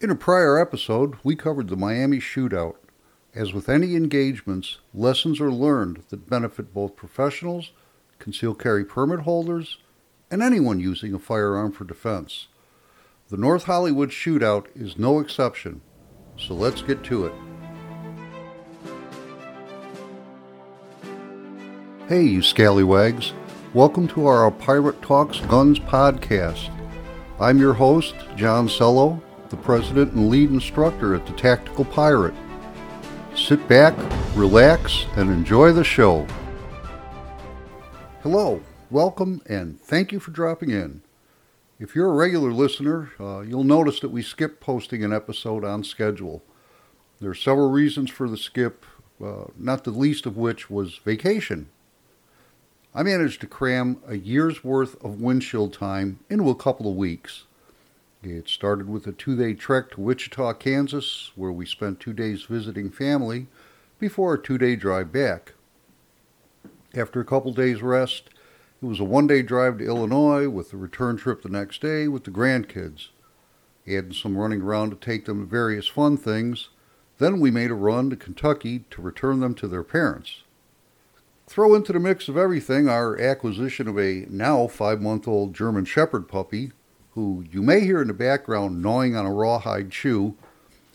In a prior episode, we covered the Miami shootout. As with any engagements, lessons are learned that benefit both professionals, concealed carry permit holders, and anyone using a firearm for defense. The North Hollywood shootout is no exception, so let's get to it. Hey, you scallywags. Welcome to our Pirate Talks Guns podcast. I'm your host, John Cello, the president and lead instructor at the Tactical Pirate. Sit back, relax, and enjoy the show. Hello, welcome, and thank you for dropping in. If you're a regular listener, uh, you'll notice that we skipped posting an episode on schedule. There are several reasons for the skip, uh, not the least of which was vacation. I managed to cram a year's worth of windshield time into a couple of weeks. It started with a two day trek to Wichita, Kansas, where we spent two days visiting family before a two day drive back. After a couple days' rest, it was a one day drive to Illinois with a return trip the next day with the grandkids. Adding some running around to take them to various fun things. Then we made a run to Kentucky to return them to their parents. Throw into the mix of everything our acquisition of a now five month old German Shepherd puppy, who you may hear in the background gnawing on a rawhide chew,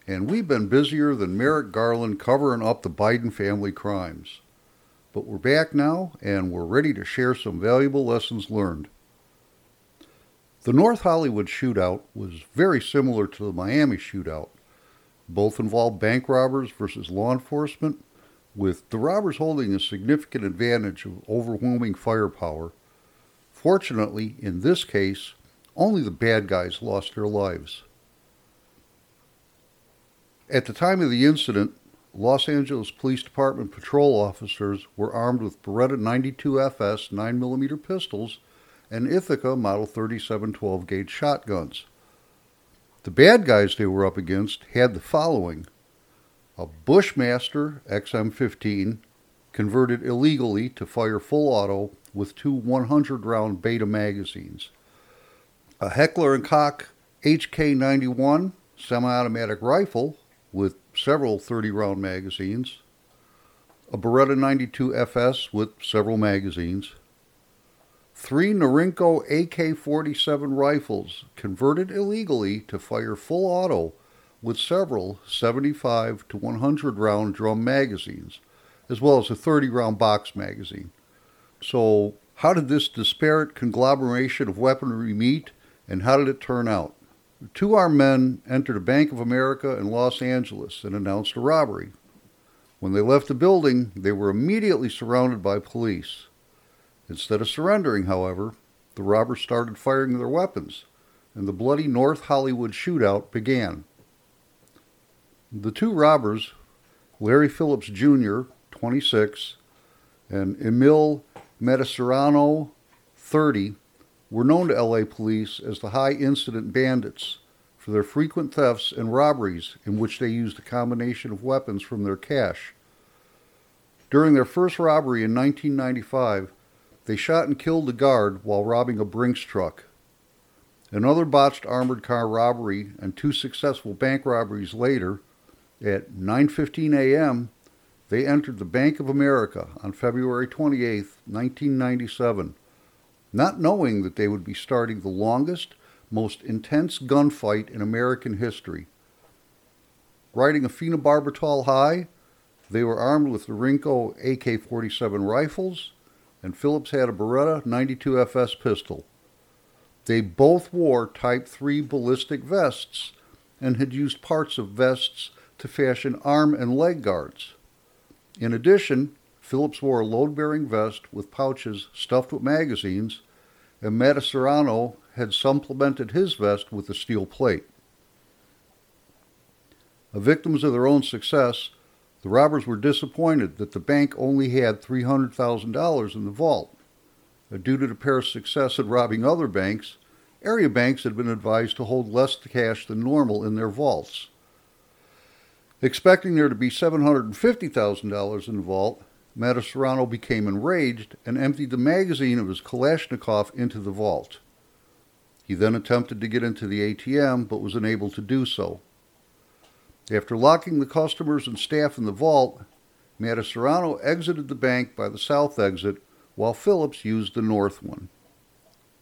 and we've been busier than Merrick Garland covering up the Biden family crimes. But we're back now, and we're ready to share some valuable lessons learned. The North Hollywood shootout was very similar to the Miami shootout. Both involved bank robbers versus law enforcement, with the robbers holding a significant advantage of overwhelming firepower. Fortunately, in this case, only the bad guys lost their lives. At the time of the incident, Los Angeles Police Department patrol officers were armed with Beretta 92FS 9mm pistols and Ithaca Model 37 12 gauge shotguns. The bad guys they were up against had the following a Bushmaster XM15 converted illegally to fire full auto with two 100 round beta magazines, a Heckler & Koch HK91 semi-automatic rifle with several 30 round magazines, a Beretta 92 FS with several magazines, three Norinco AK 47 rifles converted illegally to fire full auto with several 75 to 100 round drum magazines, as well as a 30 round box magazine. So, how did this disparate conglomeration of weaponry meet, and how did it turn out? Two armed men entered a Bank of America in Los Angeles and announced a robbery. When they left the building, they were immediately surrounded by police. Instead of surrendering, however, the robbers started firing their weapons, and the bloody North Hollywood shootout began. The two robbers, Larry Phillips Jr., 26, and Emil Matasareanu, 30, were known to LA police as the high incident bandits for their frequent thefts and robberies in which they used a combination of weapons from their cache. During their first robbery in 1995, they shot and killed a guard while robbing a Brinks truck. Another botched armored car robbery and two successful bank robberies later, at 9:15 a.m., they entered the Bank of America on February 28, 1997, not knowing that they would be starting the longest, most intense gunfight in American history. Riding a phenobarbital high, they were armed with the Norinco AK-47 rifles, and Phillips had a Beretta 92 FS pistol. They both wore Type 3 ballistic vests and had used parts of vests to fashion arm and leg guards. In addition, Phillips wore a load bearing vest with pouches stuffed with magazines, and Matasareanu had supplemented his vest with a steel plate. victims of their own success, the robbers were disappointed that the bank only had $300,000 in the vault. Due to the pair's success at robbing other banks, area banks had been advised to hold less cash than normal in their vaults. Expecting there to be $750,000 in the vault, Matasareanu became enraged and emptied the magazine of his Kalashnikov into the vault. He then attempted to get into the ATM but was unable to do so. After locking the customers and staff in the vault, Matasareanu exited the bank by the south exit while Phillips used the north one.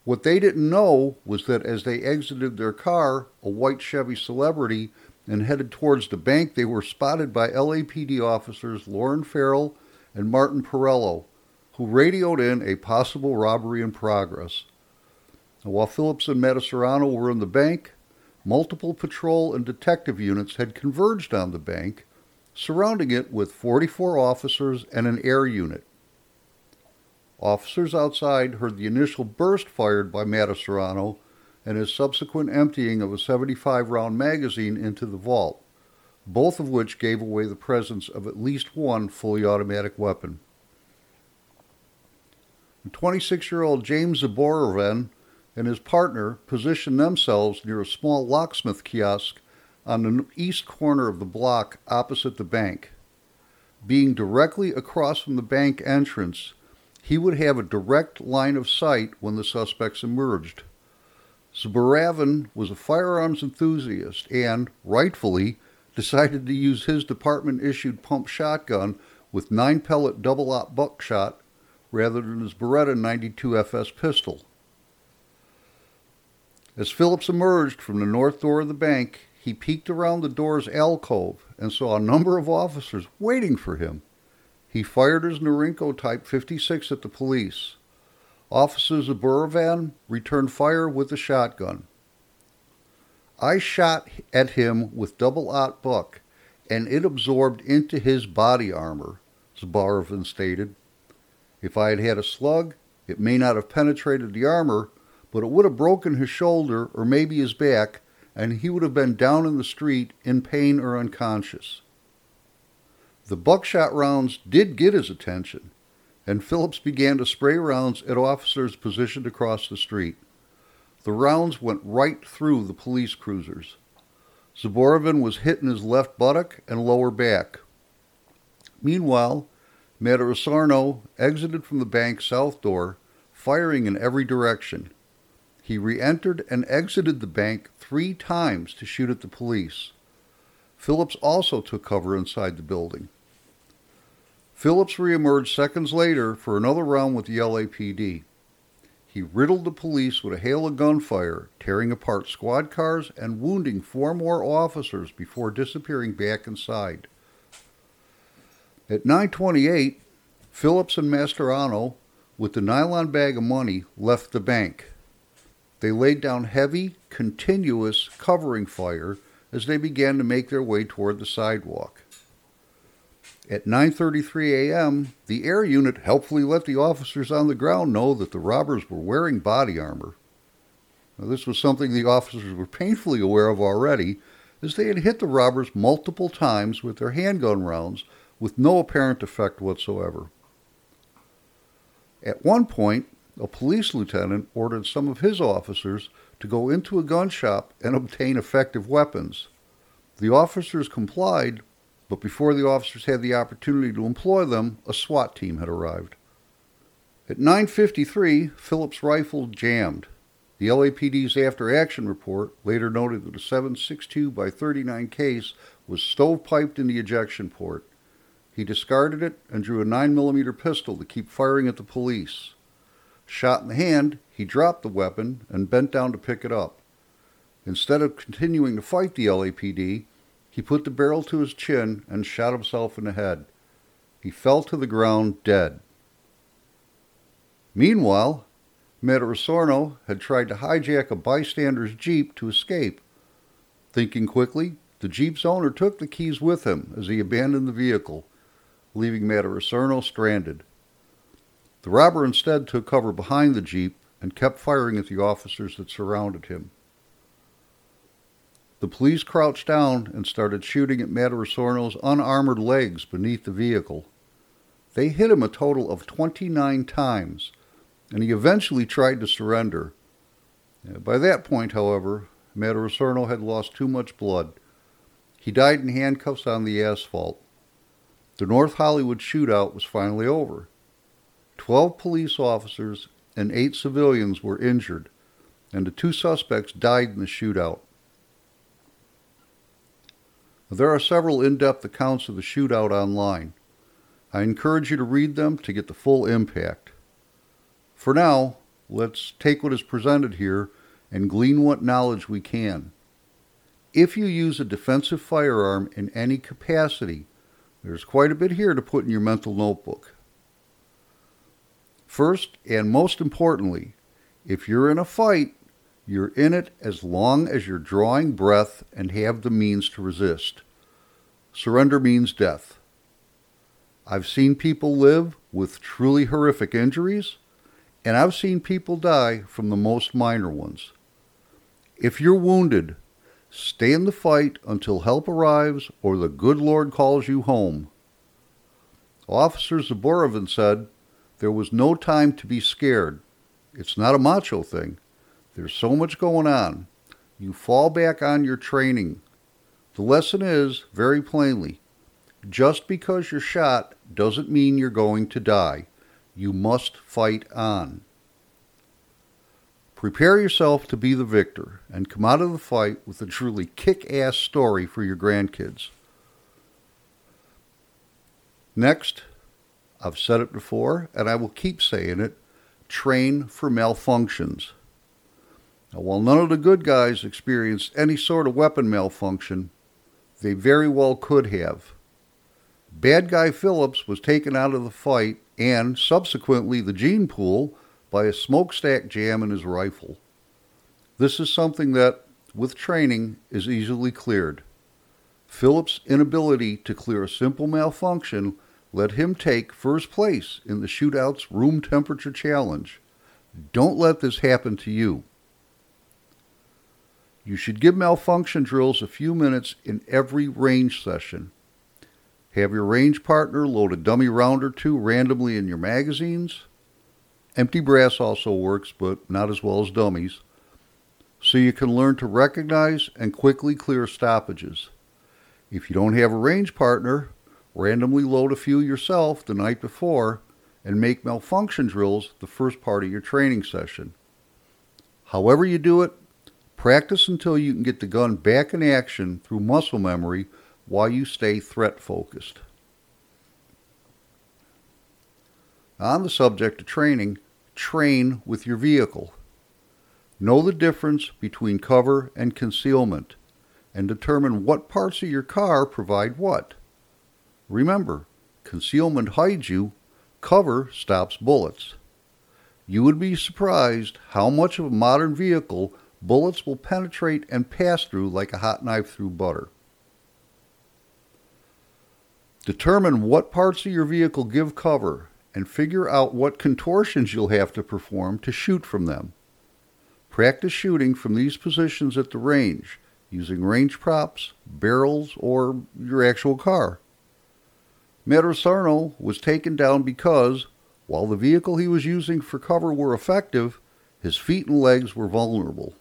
What they didn't know was that as they exited their car, a white Chevy Celebrity, and headed towards the bank, they were spotted by LAPD officers Loren Farrell and Martin Perello, who radioed in a possible robbery in progress. And while Phillips and Matasareanu were in the bank, multiple patrol and detective units had converged on the bank, surrounding it with 44 officers and an air unit. Officers outside heard the initial burst fired by Matasareanu and his subsequent emptying of a 75 round magazine into the vault, both of which gave away the presence of at least one fully automatic weapon. 26 year old James Zboravan and his partner positioned themselves near a small locksmith kiosk on the east corner of the block opposite the bank. Being directly across from the bank entrance, he would have a direct line of sight when the suspects emerged. Zboravan was a firearms enthusiast and, rightfully, decided to use his department issued pump shotgun with 9 pellet double aught buckshot rather than his Beretta 92 FS pistol. As Phillips emerged from the north door of the bank, he peeked around the door's alcove and saw a number of officers waiting for him. He fired his Norinco Type 56 at the police. Officers of Buravan returned fire with the shotgun. I shot at him with double aught buck, and it absorbed into his body armor, Zboravan stated. If I had had a slug, it may not have penetrated the armor, but it would have broken his shoulder or maybe his back, and he would have been down in the street in pain or unconscious. The buckshot rounds did get his attention, and Phillips began to spray rounds at officers positioned across the street. The rounds went right through the police cruisers. Zboravan was hit in his left buttock and lower back. Meanwhile, Matasareanu exited from the bank's south door, firing in every direction. He re entered and exited the bank three times to shoot at the police. Phillips also took cover inside the building. Phillips reemerged seconds later for another round with the LAPD. He riddled the police with a hail of gunfire, tearing apart squad cars and wounding four more officers before disappearing back inside. At 9:28, Phillips and Matasareanu, with the nylon bag of money, left the bank. They laid down heavy, continuous covering fire as they began to make their way toward the sidewalk. At 9:33 a.m., the air unit helpfully let the officers on the ground know that the robbers were wearing body armor. Now, this was something the officers were painfully aware of already, as they had hit the robbers multiple times with their handgun rounds with no apparent effect whatsoever. At one point, a police lieutenant ordered some of his officers to go into a gun shop and obtain effective weapons. The officers complied, but before the officers had the opportunity to employ them, a SWAT team had arrived. At 9:53, Phillips' rifle jammed. The LAPD's after-action report later noted that a 7.62 by 39 case was stovepiped in the ejection port. He discarded it and drew a 9mm pistol to keep firing at the police. Shot in the hand, he dropped the weapon and bent down to pick it up. Instead of continuing to fight the LAPD, he put the barrel to his chin and shot himself in the head. He fell to the ground dead. Meanwhile, Matasareanu had tried to hijack a bystander's jeep to escape. Thinking quickly, the jeep's owner took the keys with him as he abandoned the vehicle, leaving Matasareanu stranded. The robber instead took cover behind the jeep and kept firing at the officers that surrounded him. The police crouched down and started shooting at Matasareanu's unarmored legs beneath the vehicle. They hit him a total of 29 times, and he eventually tried to surrender. Uh, by that point, however, Matasareanu had lost too much blood. He died in handcuffs on the asphalt. The North Hollywood shootout was finally over. Twelve police officers and eight civilians were injured, and the two suspects died in the shootout. There are several in-depth accounts of the shootout online. I encourage you to read them to get the full impact. For now, let's take what is presented here and glean what knowledge we can. If you use a defensive firearm in any capacity, there's quite a bit here to put in your mental notebook. First, and most importantly, if you're in a fight, you're in it as long as you're drawing breath and have the means to resist. Surrender means death. I've seen people live with truly horrific injuries, and I've seen people die from the most minor ones. If you're wounded, stay in the fight until help arrives or the good Lord calls you home. Officer Zboravan said, There was no time to be scared. It's not a macho thing. There's so much going on. You fall back on your training. The lesson is, very plainly, just because you're shot doesn't mean you're going to die. You must fight on. Prepare yourself to be the victor and come out of the fight with a truly kick ass story for your grandkids. Next, I've said it before and I will keep saying it train for malfunctions. Now, while none of the good guys experienced any sort of weapon malfunction, they very well could have. Bad Guy Phillips was taken out of the fight and, subsequently, the gene pool by a smokestack jam in his rifle. This is something that, with training, is easily cleared. Phillips' inability to clear a simple malfunction let him take first place in the shootout's room temperature challenge. Don't let this happen to you. You should give malfunction drills a few minutes in every range session. Have your range partner load a dummy round or two randomly in your magazines. Empty brass also works, but not as well as dummies. So you can learn to recognize and quickly clear stoppages. If you don't have a range partner, randomly load a few yourself the night before and make malfunction drills the first part of your training session. However you do it, practice until you can get the gun back in action through muscle memory while you stay threat focused. On the subject of training, train with your vehicle. Know the difference between cover and concealment and determine what parts of your car provide what. Remember, concealment hides you, cover stops bullets. You would be surprised how much of a modern vehicle bullets will penetrate and pass through like a hot knife through butter. Determine what parts of your vehicle give cover and figure out what contortions you'll have to perform to shoot from them. Practice shooting from these positions at the range using range props, barrels, or your actual car. Matasareanu was taken down because, while the vehicle he was using for cover were effective, his feet and legs were vulnerable.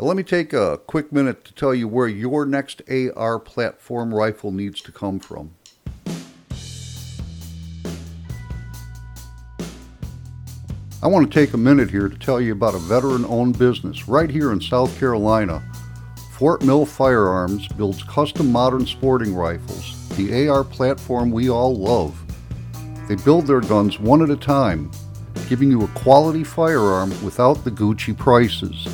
Let me take a quick minute to tell you where your next AR platform rifle needs to come from. I want to take a minute here to tell you about a veteran owned business right here in South Carolina. Fort Mill Firearms builds custom modern sporting rifles, the AR platform we all love. They build their guns one at a time, giving you a quality firearm without the Gucci prices.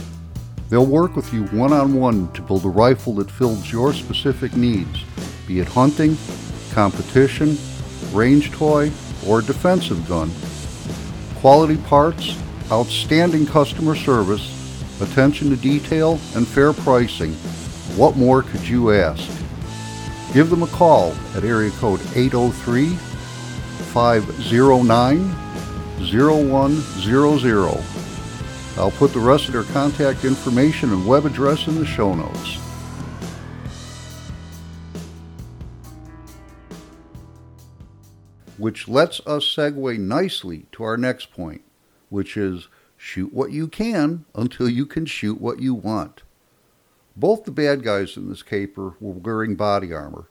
They'll work with you one on one to build a rifle that fills your specific needs, be it hunting, competition, range toy, or defensive gun. Quality parts, outstanding customer service, attention to detail, and fair pricing. What more could you ask? Give them a call at area code 803 509 0100 I'll put the rest of their contact information and web address in the show notes. Which lets us segue nicely to our next point, which is shoot what you can until you can shoot what you want. Both the bad guys in this caper were wearing body armor.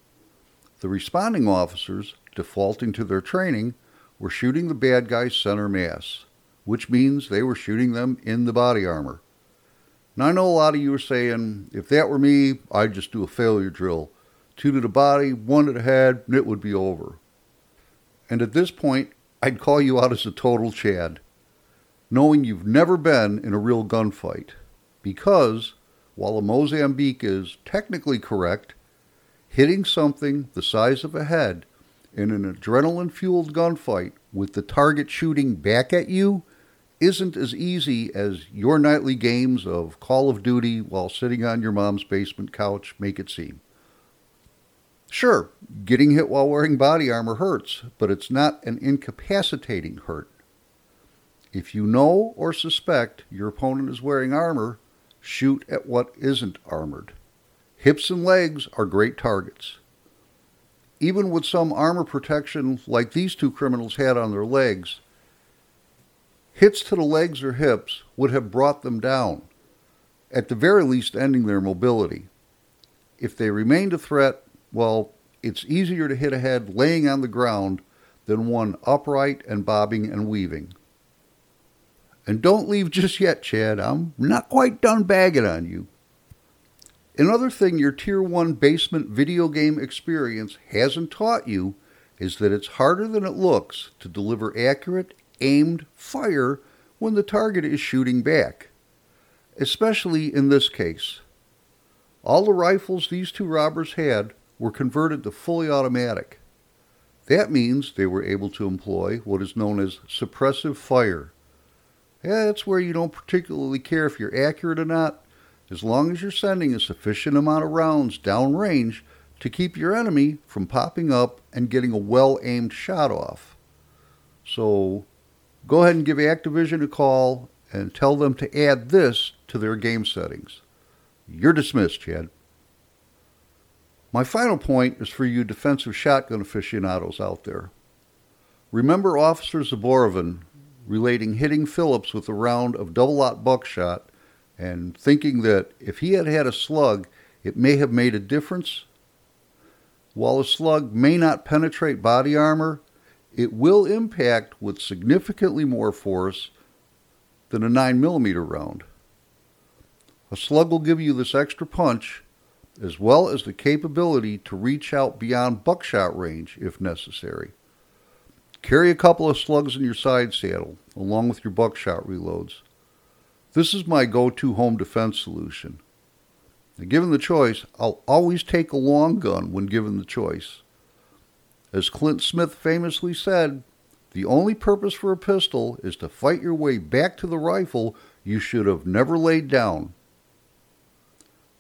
The responding officers, defaulting to their training, were shooting the bad guys center mass which means they were shooting them in the body armor. Now, I know a lot of you are saying, if that were me, I'd just do a failure drill. Two to the body, one to the head, and it would be over. And at this point, I'd call you out as a total Chad, knowing you've never been in a real gunfight. Because, while a Mozambique is technically correct, hitting something the size of a head in an adrenaline fueled gunfight with the target shooting back at you isn't as easy as your nightly games of Call of Duty while sitting on your mom's basement couch make it seem. Sure, getting hit while wearing body armor hurts, but it's not an incapacitating hurt. If you know or suspect your opponent is wearing armor, shoot at what isn't armored. Hips and legs are great targets. Even with some armor protection like these two criminals had on their legs, hits to the legs or hips would have brought them down, at the very least ending their mobility. If they remained a threat, well, it's easier to hit a head laying on the ground than one upright and bobbing and weaving. And don't leave just yet, Chad. I'm not quite done bagging on you. Another thing your Tier 1 basement video game experience hasn't taught you is that it's harder than it looks to deliver accurate, aimed fire when the target is shooting back. Especially in this case. All the rifles these two robbers had were converted to fully automatic. That means they were able to employ what is known as suppressive fire. That's where you don't particularly care if you're accurate or not, as long as you're sending a sufficient amount of rounds downrange to keep your enemy from popping up and getting a well aimed shot off. So go ahead and give Activision a call and tell them to add this to their game settings. You're dismissed, Chad. My final point is for you defensive shotgun aficionados out there. Remember Officer Zboravan relating hitting Phillips with a round of double aught buckshot and thinking that if he had had a slug, it may have made a difference. While a slug may not penetrate body armor, it will impact with significantly more force than a 9mm round. A slug will give you this extra punch, as well as the capability to reach out beyond buckshot range if necessary. Carry a couple of slugs in your side saddle, along with your buckshot reloads. This is my go-to home defense solution. Now, given the choice, I'll always take a long gun when given the choice. As Clint Smith famously said, the only purpose for a pistol is to fight your way back to the rifle you should have never laid down.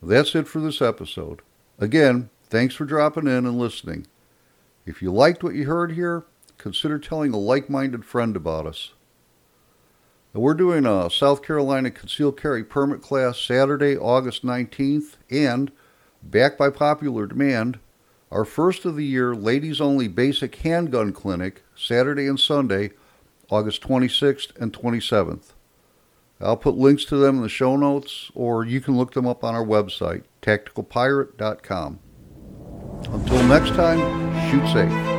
That's it for this episode. Again, thanks for dropping in and listening. If you liked what you heard here, consider telling a like minded friend about us. We're doing a South Carolina concealed carry permit class Saturday, August 19th, and, backed by popular demand, our first of the year ladies only basic handgun clinic Saturday and Sunday, August 26th and 27th. I'll put links to them in the show notes, or you can look them up on our website, tacticalpirate.com. Until next time, shoot safe.